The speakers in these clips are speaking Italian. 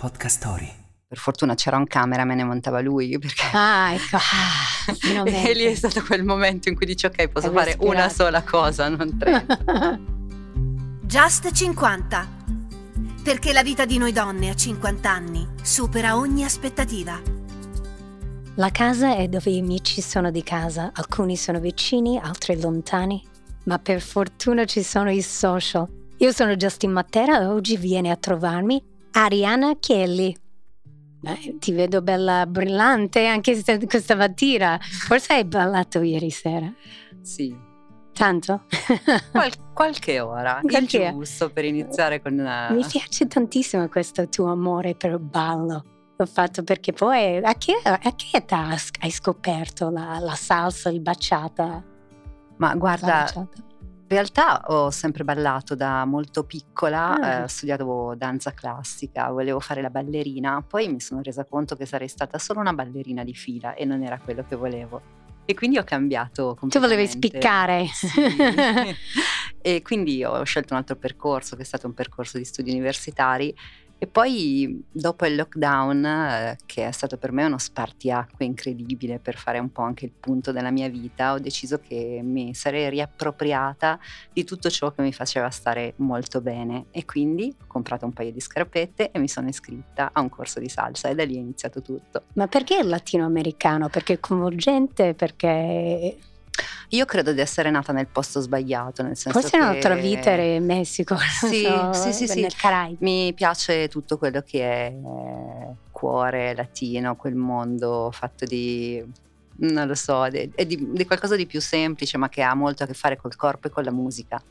Podcast Story. Per fortuna c'era un cameraman e montava lui perché Ah, ecco. Ah, e lì è stato quel momento in cui dici ok posso fare una sola cosa, non tre. Just 50. Perché la vita di noi donne a 50 anni supera ogni aspettativa. La casa è dove i amici sono di casa, alcuni sono vicini, altri lontani, ma per fortuna ci sono i social. Io sono Justin Matera e oggi viene a trovarmi Ariana Kelly. Beh, ti vedo bella brillante anche st- questa mattina. Forse hai ballato ieri sera. sì, Tanto? Qual- qualche ora, Qualche il giusto per iniziare con... eh, Mi piace tantissimo questo tuo amore per il ballo. L'ho fatto perché poi a che, a che età hai scoperto la, la salsa, il baciata? Ma La guarda, baciata? In realtà ho sempre ballato da molto piccola, Ah. eh, ho studiato danza classica, volevo fare la ballerina, poi mi sono resa conto che sarei stata solo una ballerina di fila e non era quello che volevo. E quindi ho cambiato Tu volevi completamente. spiccare. Sì. e quindi ho scelto un altro percorso che è stato un percorso di studi universitari e poi dopo il lockdown, eh, che è stato per me uno spartiacque incredibile per fare un po' anche il punto della mia vita, ho deciso che mi sarei riappropriata di tutto ciò che mi faceva stare molto bene e quindi ho comprato un paio di scarpette e mi sono iscritta a un corso di salsa e da lì è iniziato tutto. Ma perché il latinoamericano? Perché è coinvolgente? Perché Io credo di essere nata nel posto sbagliato, nel senso forse che vita era in Messico, Sì, so, sì, sì, sì. nel Caraibi. Mi piace tutto quello che è eh, cuore latino, quel mondo fatto di, non lo so, di- di qualcosa di più semplice ma che ha molto a che fare col corpo e con la musica.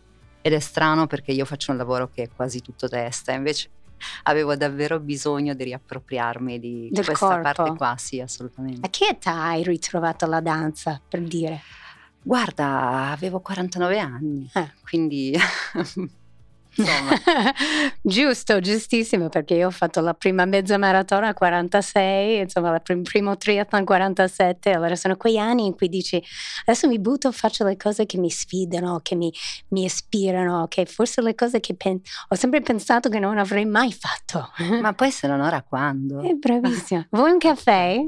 Ed è strano perché io faccio un lavoro che è quasi tutto testa, invece avevo davvero bisogno di riappropriarmi di Del questa corpo. parte qua, sì, assolutamente. A che età hai ritrovato la danza, per dire? Guarda, avevo 49 anni, Eh. quindi insomma, Giusto, giustissimo, perché io ho fatto la prima mezza maratona a 46, insomma, il prim- primo triathlon 47, allora sono quei anni in cui dici adesso mi butto, faccio le cose che mi sfidano, che mi, mi ispirano, che forse le cose che pen- ho sempre pensato che non avrei mai fatto. ma poi se non ora quando? È bravissima. Vuoi un caffè?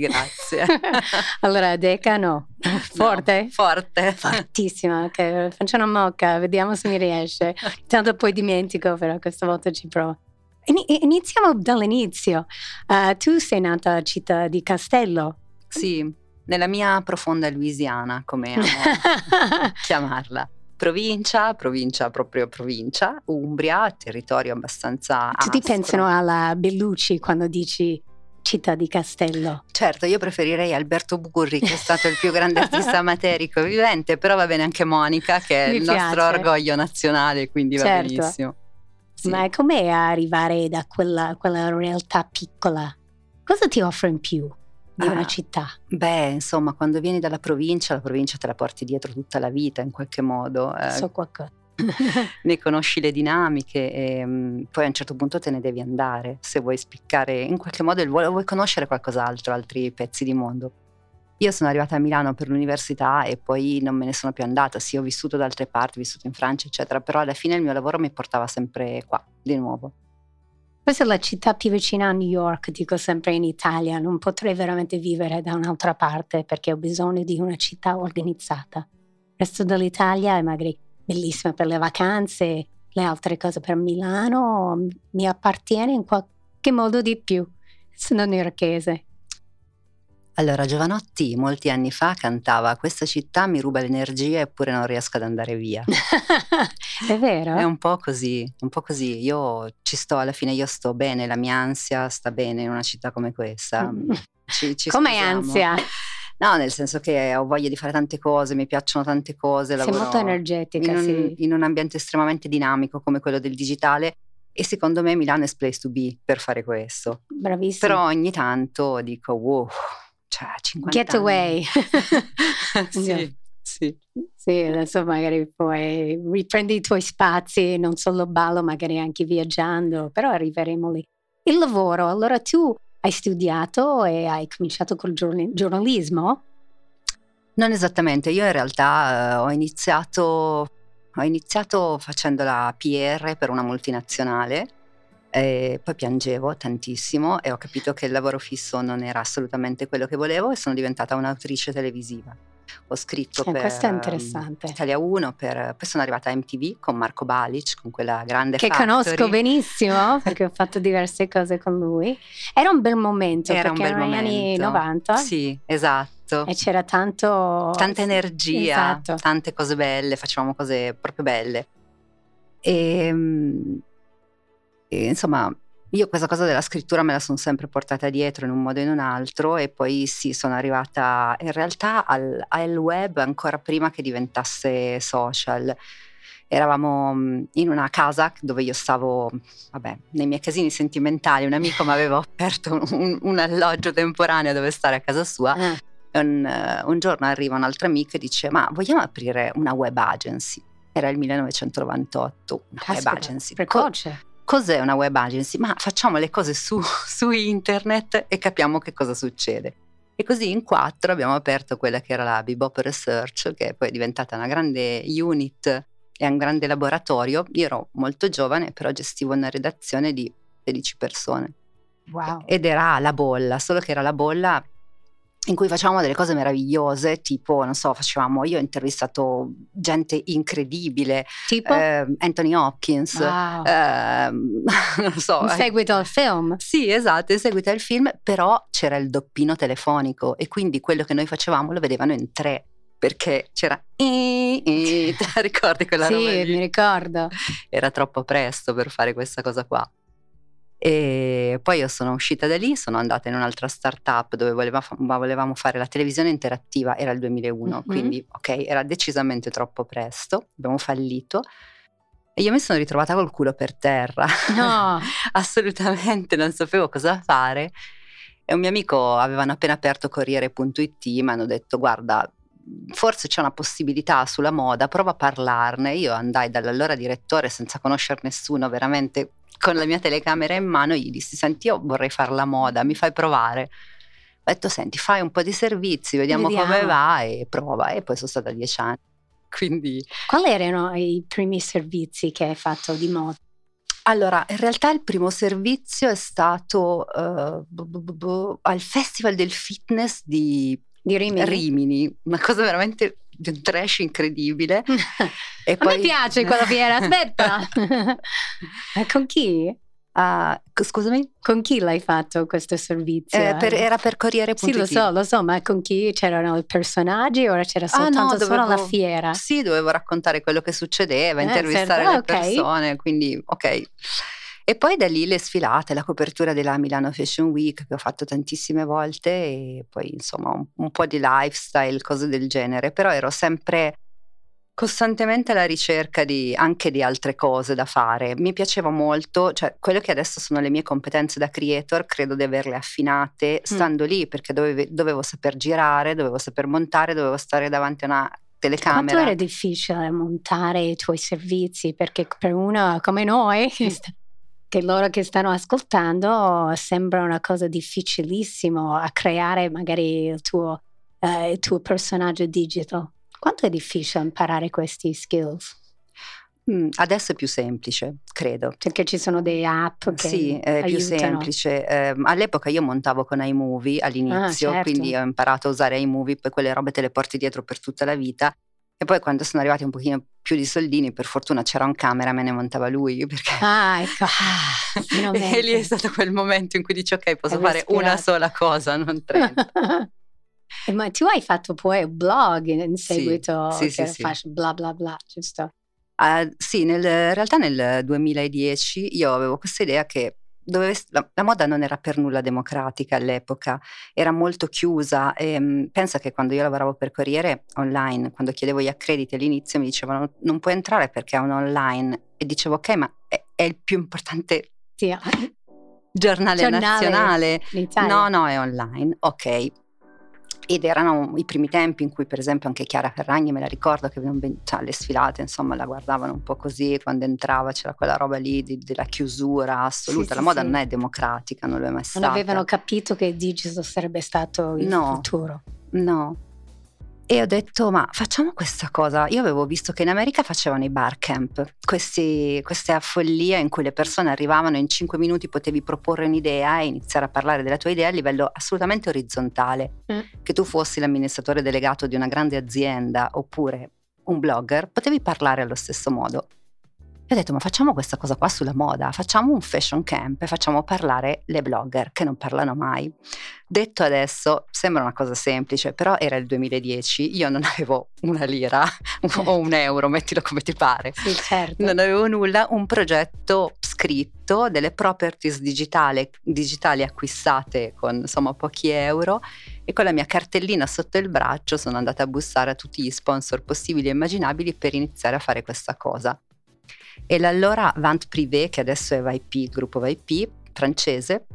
Grazie. Allora, Deca no. Forte? No, forte. Fortissima, ok, faccio una mocca, vediamo se mi riesce. Tanto poi dimentico, però questa volta ci provo. Ini- iniziamo dall'inizio. Eh, tu sei nata a Città di Castello. Sì, nella mia profonda Louisiana, come amo chiamarla. Provincia, provincia proprio provincia, Umbria, territorio abbastanza Tutti aspro. pensano alla Bellucci quando dici Città di Castello. Certo, io preferirei Alberto Burri, che è stato il più grande artista materico vivente, però va bene anche Monica, che è Mi il nostro piace. orgoglio nazionale, quindi va Certo. benissimo. Sì. Ma com'è arrivare da quella, quella realtà piccola? Cosa ti offre in più di Ah. una città? Beh, insomma, quando vieni dalla provincia, la provincia te la porti dietro tutta la vita in qualche modo. eh, So qualcosa. ne conosci le dinamiche e mm, poi a un certo punto te ne devi andare se vuoi spiccare in qualche modo il vuoi, vuoi conoscere qualcos'altro, altri pezzi di mondo. Io sono arrivata a Milano per l'università e poi non me ne sono più andata. Sì, ho vissuto da altre parti, ho vissuto in Francia, eccetera, però alla fine il mio lavoro mi portava sempre qua, di nuovo. Questa è la città più vicina a New York, dico sempre in Italia. Non potrei veramente vivere da un'altra parte perché ho bisogno di una città organizzata. Il resto dell'Italia è magari bellissima per le vacanze, le altre cose per Milano mi appartiene in qualche modo di più. Sono newyorkese. Allora, Giovanotti molti anni fa cantava Questa città mi ruba l'energia eppure non riesco ad andare via. è vero? È un po' così, un po' così. Io ci sto, alla fine io sto bene, la mia ansia sta bene in una città come questa. Ci, ci Come sposiamo. ansia? No, nel senso che ho voglia di fare tante cose, mi piacciono tante cose, Sei molto energetica, in un, sì. in un ambiente estremamente dinamico come quello del digitale e secondo me Milano è place to be per fare questo. Bravissima. Però ogni tanto dico wow, cioè 50 Get anni. away. sì, sì. Sì, adesso magari poi riprendi i tuoi spazi, non solo ballo, magari anche viaggiando, però arriveremo lì. Il lavoro, allora tu hai studiato e hai cominciato col giornalismo? Non esattamente, io in realtà eh, ho iniziato ho iniziato facendo la PR per una multinazionale E poi piangevo tantissimo e ho capito che il lavoro fisso non era assolutamente quello che volevo e sono diventata un'autrice televisiva. Ho scritto Eh, per questo è ehm, interessante. Italia 1, per- poi sono arrivata a MTV con Marco Balic, con quella grande Che Factory. conosco benissimo perché ho fatto diverse cose con lui. Era un bel momento Era un bel erano gli anni momento. 90 Sì, esatto. e c'era tanto... Tanta energia, Esatto. tante cose belle, facevamo cose proprio belle. E, mm, e, insomma, io questa cosa della scrittura me la sono sempre portata dietro in un modo o in un altro e poi sì, sono arrivata in realtà al, al web ancora prima che diventasse social. Eravamo mm, in una casa dove io stavo, vabbè, nei miei casini sentimentali, un amico mi aveva offerto un, un- alloggio temporaneo dove stare a casa sua Ah, e un, eh, un giorno arriva un altro amico e dice: Ma vogliamo aprire una web agency? Era il 1998, una caspita, web agency. Co- Precoce. Cos'è una web agency? Ma facciamo le cose su, su internet e capiamo che cosa succede. E così in quattro abbiamo aperto quella che era la Bebop Research, che poi è diventata una grande unit e un grande laboratorio. Io ero molto giovane, però gestivo una redazione di 16 persone Wow. ed era la bolla, solo che era la bolla in cui facevamo delle cose meravigliose, tipo, non so, facevamo, io ho intervistato gente incredibile, Tipo? eh, Anthony Hopkins, Wow. ehm, non so. In eh, seguito al film. sì, esatto, in seguito al film, però c'era il doppino telefonico e quindi quello che noi facevamo lo vedevano in tre. Perché c'era. "i- i", Te la ricordi quella sì, roba lì? mi ricordo. era troppo presto per fare questa cosa qua. E poi io sono uscita da lì, sono andata in un'altra startup dove voleva volevamo fare la televisione interattiva, era il 2001, Mhm. quindi ok, era decisamente troppo presto, abbiamo fallito. E io mi sono ritrovata col culo per terra, No. assolutamente non sapevo cosa fare. E un mio amico avevano appena aperto Corriere.it, mi hanno detto guarda, forse c'è una possibilità sulla moda, prova a parlarne. Io andai dall'allora direttore senza conoscere nessuno, veramente con la mia telecamera in mano, gli dissi senti io vorrei fare la moda, mi fai provare? Ho detto senti fai un po' di servizi, vediamo, come Vediamo. va e prova. E poi sono stata dieci anni. Quindi Quali erano i primi servizi che hai fatto di moda? Allora, in realtà il primo servizio è stato bu- bu- bu- bu- al Festival del Fitness di Di Rimini? Rimini, una cosa veramente di un trash incredibile. E A poi, me piace quella fiera, aspetta. Eh, Con chi? C- scusami? Con chi l'hai fatto questo servizio? Eh, per- era per Corriere.it. Sì, lo so, lo so, ma con chi c'erano i personaggi o c'era Ah, no, soltanto solo la dovevo- fiera? Sì, dovevo raccontare quello che succedeva, Eh, intervistare certo. le Ah, ok. persone, quindi ok. E poi da lì le sfilate, la copertura della Milano Fashion Week che ho fatto tantissime volte e poi insomma un, un po' di lifestyle, cose del genere, però ero sempre costantemente alla ricerca di, anche di altre cose da fare. Mi piaceva molto, cioè quello che adesso sono le mie competenze da creator, credo di averle affinate stando lì perché dovevo, dovevo saper girare, dovevo saper montare, dovevo stare davanti a una Quanto telecamera. era difficile montare i tuoi servizi? Perché per uno come noi, che, sta- che loro che stanno ascoltando, sembra una cosa difficilissimo a creare magari il tuo, eh, il tuo personaggio digital. Quanto è difficile imparare questi skills? Mm, adesso è più semplice, credo. Perché ci sono delle app che Sì, è più aiutano. semplice. Ehm, all'epoca io montavo con iMovie all'inizio, Ah, certo. quindi ho imparato a usare iMovie, poi quelle robe te le porti dietro per tutta la vita. E poi quando sono arrivati un pochino più di soldini, per fortuna c'era un camera, me ne montava lui, perché Ah, ecco. Ah, e lì è stato quel momento in cui dici ok, posso Hai fare una respirato. sola cosa, non 30. Eh, Ma tu hai fatto poi un blog in Sì, seguito sì, sì, sì. fa bla bla bla, giusto? Ah, sì, nel- in realtà nel 2010 io avevo questa idea che ess- la, la moda non era per nulla democratica all'epoca, era molto chiusa. E, mh, pensa che quando io lavoravo per Corriere online, quando chiedevo gli accrediti all'inizio mi dicevano non puoi entrare perché è un online e dicevo ok ma è, è il più importante Sì, giornale, Giornale nazionale. No, no, è online, ok. Ed erano i primi tempi in cui, per esempio, anche Chiara Ferragni, me la ricordo che non ven- cioè, le sfilate, insomma, la guardavano un po' così, quando entrava c'era quella roba lì di- della chiusura assoluta. Sì, la sì, moda sì. non è democratica, non lo è mai Non stata. avevano capito che digital sarebbe stato il No. futuro. No. E ho detto ma facciamo questa cosa. Io avevo visto che in America facevano i bar camp, questi, questa follia in cui le persone arrivavano in 5 minuti potevi proporre un'idea e iniziare a parlare della tua idea a livello assolutamente orizzontale. Mm. Che tu fossi l'amministratore delegato di una grande azienda oppure un blogger, potevi parlare allo stesso modo. E ho detto, ma facciamo questa cosa qua sulla moda, facciamo un fashion camp e facciamo parlare le blogger che non parlano mai. Detto adesso, sembra una cosa semplice, però era il 2010, io non avevo una lira certo. o un euro, mettilo come ti pare. Sì, certo. Non avevo nulla, un progetto scritto, delle properties digitali, digitali acquistate con insomma pochi euro e con la mia cartellina sotto il braccio sono andata a bussare a tutti gli sponsor possibili e immaginabili per iniziare a fare questa cosa. E l'allora Vant Privé, che adesso è VIP, il gruppo VIP francese,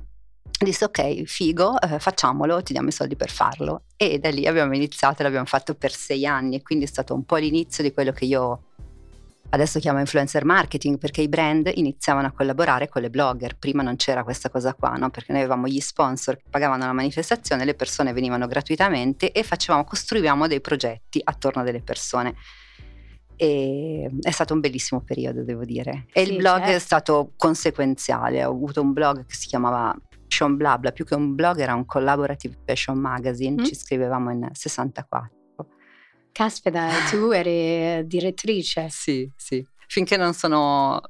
disse ok, figo, eh, facciamolo, ti diamo i soldi per farlo. E da lì abbiamo iniziato, l'abbiamo fatto per sei anni e quindi è stato un po' l'inizio di quello che io adesso chiamo influencer marketing perché i brand iniziavano a collaborare con le blogger. Prima non c'era questa cosa qua, no? perché noi avevamo gli sponsor che pagavano la manifestazione, le persone venivano gratuitamente e facevamo, costruivamo dei progetti attorno a delle persone. E è stato un bellissimo periodo, devo dire. E sì, il blog certo. è stato conseguenziale. Ho avuto un blog che si chiamava Fashion Blabla, più che un blog era un collaborative fashion magazine, mm. ci scrivevamo in 64. Caspita, tu eri direttrice? Sì, sì. Finché non sono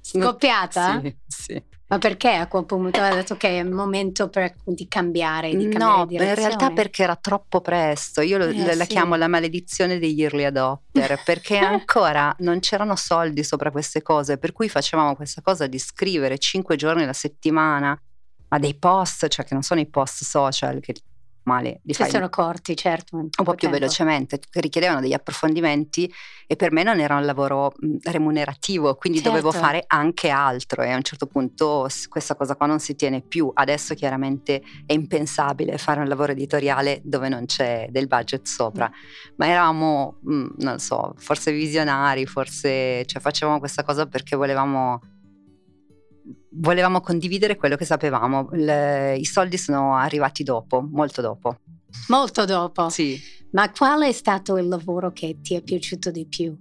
scoppiata? sì, sì. Ma perché a quel punto hai detto che è il momento per, di cambiare, di cambiare No, in realtà perché era troppo presto. Io eh, la sì. chiamo la maledizione degli early adopter, perché ancora non c'erano soldi sopra queste cose, per cui facevamo questa cosa di scrivere cinque giorni alla settimana a dei post, cioè che non sono i post social che male di fare. sono corti, certo. Un po' più tempo. velocemente, richiedevano degli approfondimenti e per me non era un lavoro remunerativo, quindi certo. dovevo fare anche altro e a un certo punto questa cosa qua non si tiene più. Adesso chiaramente è impensabile fare un lavoro editoriale dove non c'è del budget sopra, mm. ma eravamo, non so, forse visionari, forse cioè, facevamo questa cosa perché volevamo volevamo condividere quello che sapevamo. Le, I soldi sono arrivati dopo, molto dopo. Molto dopo? Sì. Ma qual è stato il lavoro che ti è piaciuto di più?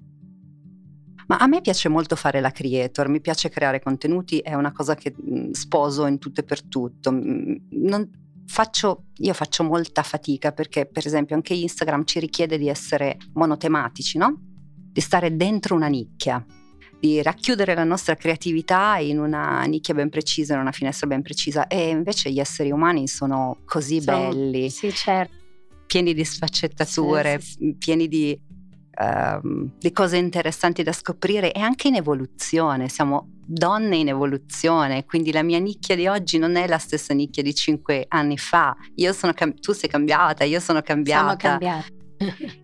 Ma a me piace molto fare la creator, mi piace creare contenuti, è una cosa che mh, sposo in tutto e per tutto. Non faccio, io faccio molta fatica perché, per esempio, anche Instagram ci richiede di essere monotematici, no? Di stare dentro una nicchia di racchiudere la nostra creatività in una nicchia ben precisa, in una finestra ben precisa e invece gli esseri umani sono così sono, belli, sì, certo. pieni di sfaccettature, sì, sì, pieni di, uh, di cose interessanti da scoprire e anche in evoluzione, siamo donne in evoluzione, quindi la mia nicchia di oggi non è la stessa nicchia di cinque anni fa, cam- tu sei cambiata, io sono cambiata. Siamo cambiate.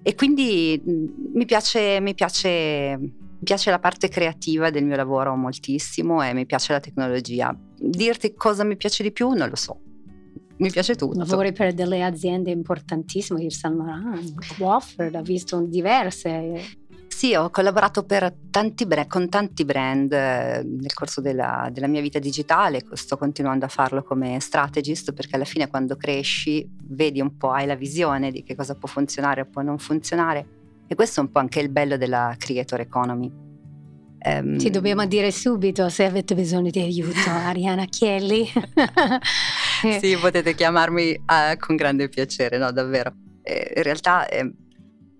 e quindi mi piace, mi piace piace la parte creativa del mio lavoro moltissimo e mi piace la tecnologia. Dirti cosa mi piace di più non lo so. Mi piace tutto. Lavori per delle aziende importantissime, Yves Saint Laurent, Wofford, ho visto diverse. Sì, ho collaborato tanti brand, con tanti brand eh, nel corso della, della, mia vita digitale, sto continuando a farlo come strategist perché alla fine quando cresci vedi un po', hai la visione di che cosa può funzionare o può non funzionare e questo è un po' anche il bello della creator economy. Um, Ci dobbiamo dire subito se avete bisogno di aiuto, Ariana Chielli. sì, potete chiamarmi uh, con grande piacere, no, davvero. Eh, in realtà eh,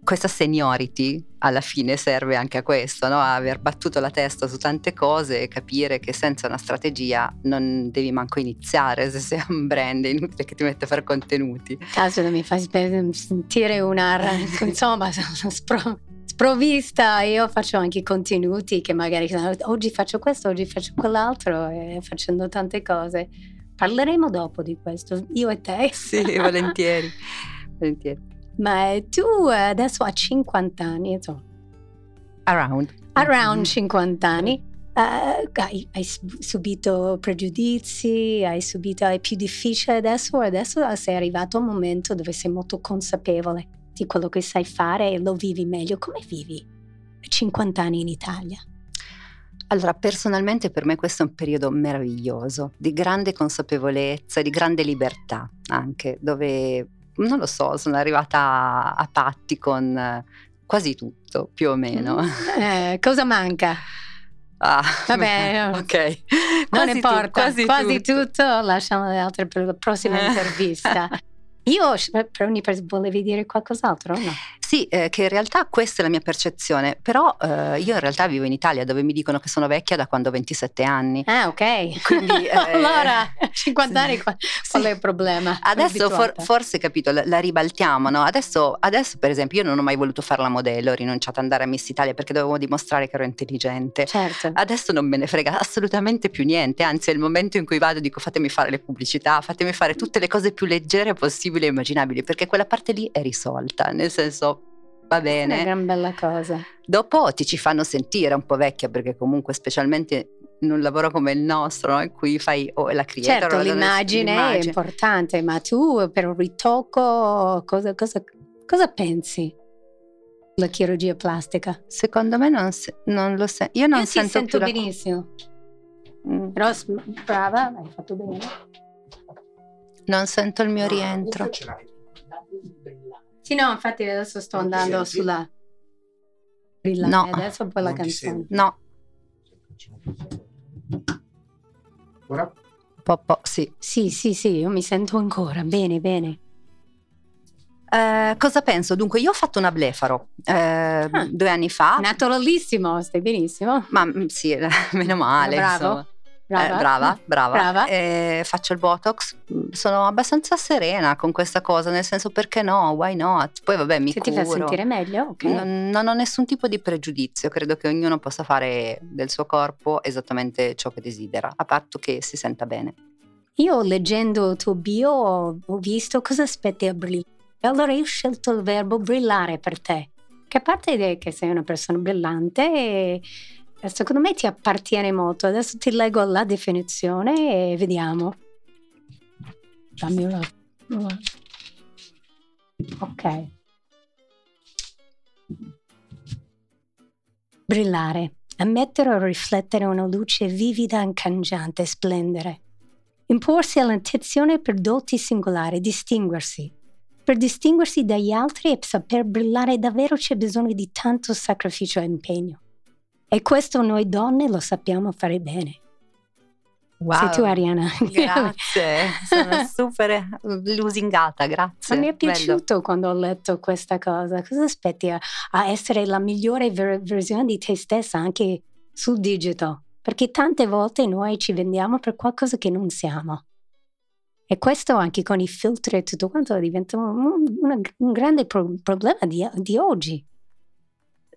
questa seniority alla fine serve anche a questo, no? a aver battuto la testa su tante cose e capire che senza una strategia non devi manco iniziare se sei un brand, è inutile che ti metti a fare contenuti. Caso mi fai sentire una, insomma, spro- sprovvista, io faccio anche contenuti che magari oggi faccio questo, oggi faccio quell'altro e facendo tante cose. Parleremo dopo di questo, io e te. Sì, volentieri, volentieri. Ma tu adesso hai 50 anni, insomma. Around. Around 50 mm-hmm. anni. Uh, hai, hai, subito pregiudizi, hai subito, è più difficile adesso, adesso sei arrivato a un momento dove sei molto consapevole di quello che sai fare e lo vivi meglio. Come vivi 50 anni in Italia? Allora, personalmente per me questo è un periodo meraviglioso, di grande consapevolezza, di grande libertà anche, dove non lo so, sono arrivata a patti con eh, quasi tutto, più o meno. Eh, cosa manca? Ah, Vabbè, ok. Non Quasi tu- importa, quasi quasi, tutto. tutto. lasciamo le altre per la prossima intervista. Io, per ogni persona, volevi dire qualcos'altro? No? Sì, eh, che in realtà questa è la mia percezione, però eh, io in realtà vivo in Italia dove mi dicono che sono vecchia da quando ho 27 anni. Ah, ok. Quindi, eh, allora, 50 anni, qual, sì. è il problema? Adesso for- forse capito, la, la ribaltiamo, no? Adesso, adesso, per esempio, io non ho mai voluto fare la modello, ho rinunciato ad andare a Miss Italia perché dovevo dimostrare che ero intelligente. Certo. Adesso non me ne frega assolutamente più niente, anzi è il momento in cui vado e dico fatemi fare le pubblicità, fatemi fare tutte le cose più leggere possibili e immaginabili, perché quella parte lì è risolta, nel senso va È una bene. gran bella cosa. Dopo ti ci fanno sentire un po' vecchia perché comunque specialmente in un lavoro come il nostro no? in cui fai o la creator Certo, la- l'immagine è l'immagine. importante, ma tu per un ritocco cosa, cosa- cosa pensi? La chirurgia plastica? Secondo me non, se- non lo sento. Io non Io sento, sento più la- benissimo. Mm, Però brava, hai fatto bene. Non sento il mio rientro. Sì, no, infatti adesso sto andando sulla brillante. No. Adesso poi la canzone. No, Ora? un po', po', sì. Sì, sì, sì, io mi sento ancora bene, bene. Eh, cosa penso? Dunque, io ho fatto una blefaro eh, due anni fa. Naturalissimo, stai benissimo. Ma mm, sì, meno male. Bravo. insomma. Brava. Eh, brava, brava. Brava. Eh, faccio il Botox. Mm, Sono abbastanza serena con questa cosa, nel senso perché no, why not? Poi vabbè, mi Se ti curo. fa sentire meglio, ok. Non, non ho nessun tipo di pregiudizio, credo che ognuno possa fare del suo corpo esattamente ciò che desidera, a patto che si senta bene. Io leggendo il tuo bio ho, visto cosa aspetti a brillare. E allora io ho scelto il verbo brillare per te. Che a parte che sei una persona brillante, e secondo me ti appartiene molto. Adesso ti leggo la definizione e vediamo. Dammi una. una- Ok. Brillare, ammettere o riflettere una luce vivida, cangiante, splendere. Imporsi all'attenzione per doti singolari, distinguersi. Per distinguersi dagli altri e saper brillare davvero c'è bisogno di tanto sacrificio e impegno. E questo noi donne lo sappiamo fare bene. Sei tu Ariana. Grazie, sono super lusingata, grazie. Ma mi è Bello. piaciuto quando ho letto questa cosa. Cosa aspetti a, a essere la migliore ver- versione di te stessa anche sul digital? Perché tante volte noi ci vendiamo per qualcosa che non siamo. E questo anche con i filtri e tutto quanto diventa un, una- un grande pro- problema di, di oggi.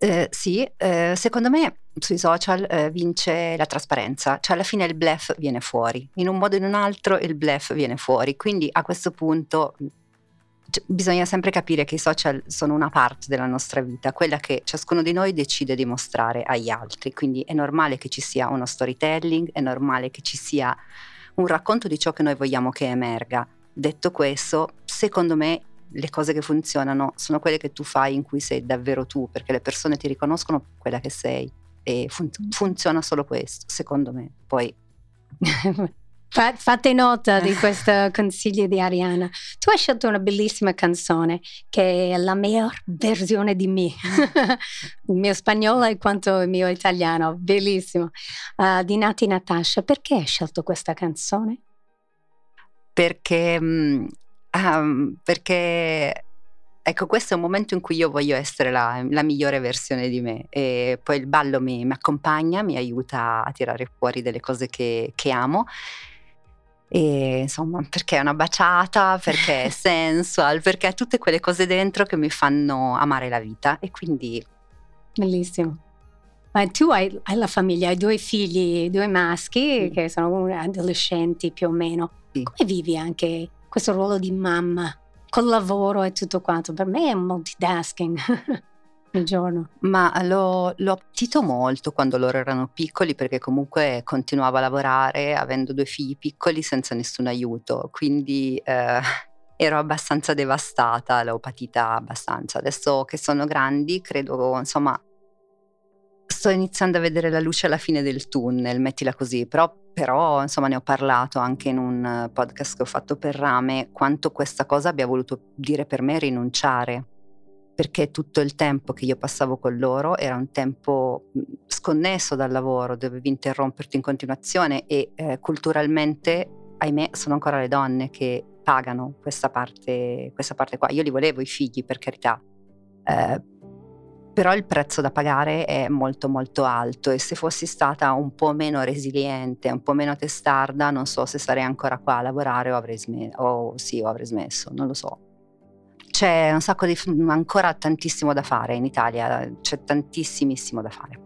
Eh, sì, eh, secondo me sui social eh, vince la trasparenza, cioè alla fine il bluff viene fuori, in un modo o in un altro il bluff viene fuori, quindi a questo punto mh, c- bisogna sempre capire che i social sono una parte della nostra vita, quella che ciascuno di noi decide di mostrare agli altri, quindi è normale che ci sia uno storytelling, è normale che ci sia un racconto di ciò che noi vogliamo che emerga. Detto questo, secondo me le cose che funzionano sono quelle che tu fai in cui sei davvero tu, perché le persone ti riconoscono quella che sei e fun- funziona solo questo, secondo me. Poi Fa- fate nota di questo consiglio di Ariana. Tu hai scelto una bellissima canzone che è la miglior versione di me. il mio spagnolo è quanto il mio italiano, bellissimo. Uh, di Nati Natasha. Perché hai scelto questa canzone? perché, mm, ehm, perché ecco, questo è un momento in cui io voglio essere la, la migliore versione di me e poi il ballo mi, mi accompagna, mi aiuta a tirare fuori delle cose che, che amo. E insomma, perché è una baciata, perché è sensual, perché ha tutte quelle cose dentro che mi fanno amare la vita e quindi Bellissimo. Ma tu hai, hai la famiglia, hai due figli, due maschi Sì. che sono adolescenti più o meno. Sì. Come vivi anche questo ruolo di mamma col lavoro e tutto quanto? Per me è un multitasking il giorno. Ma lo, lo appetito molto quando loro erano piccoli perché comunque continuavo a lavorare avendo due figli piccoli senza nessun aiuto, quindi eh, ero abbastanza devastata, l'ho patita abbastanza. Adesso che sono grandi credo insomma sto iniziando a vedere la luce alla fine del tunnel, mettila così, però, però insomma ne ho parlato anche in un podcast che ho fatto per Rame, quanto questa cosa abbia voluto dire per me rinunciare, perché tutto il tempo che io passavo con loro era un tempo sconnesso dal lavoro, dovevi interromperti in continuazione e eh, culturalmente, ahimè, sono ancora le donne che pagano questa parte, questa parte qua. Io li volevo i figli, per carità. Eh, però il prezzo da pagare è molto molto alto e se fossi stata un po' meno resiliente, un po' meno testarda, non so se sarei ancora qua a lavorare o avrei smesso, o sì, o avrei smesso, non lo so. C'è un sacco di, ancora tantissimo da fare in Italia, c'è tantissimissimo da fare.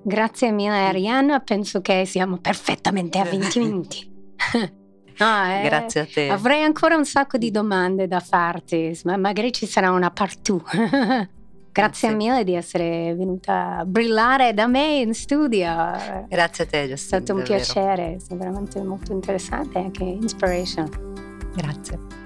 Grazie mille Arianna, penso che siamo perfettamente a 20 minuti. No, eh, Grazie a te. Avrei ancora un sacco di domande da farti, ma magari ci sarà una part 2. Grazie, Grazie mille di essere venuta a brillare da me in studio. Grazie a te, Giuseppe. È stato un davvero. piacere, è veramente molto interessante e anche inspiration. Grazie.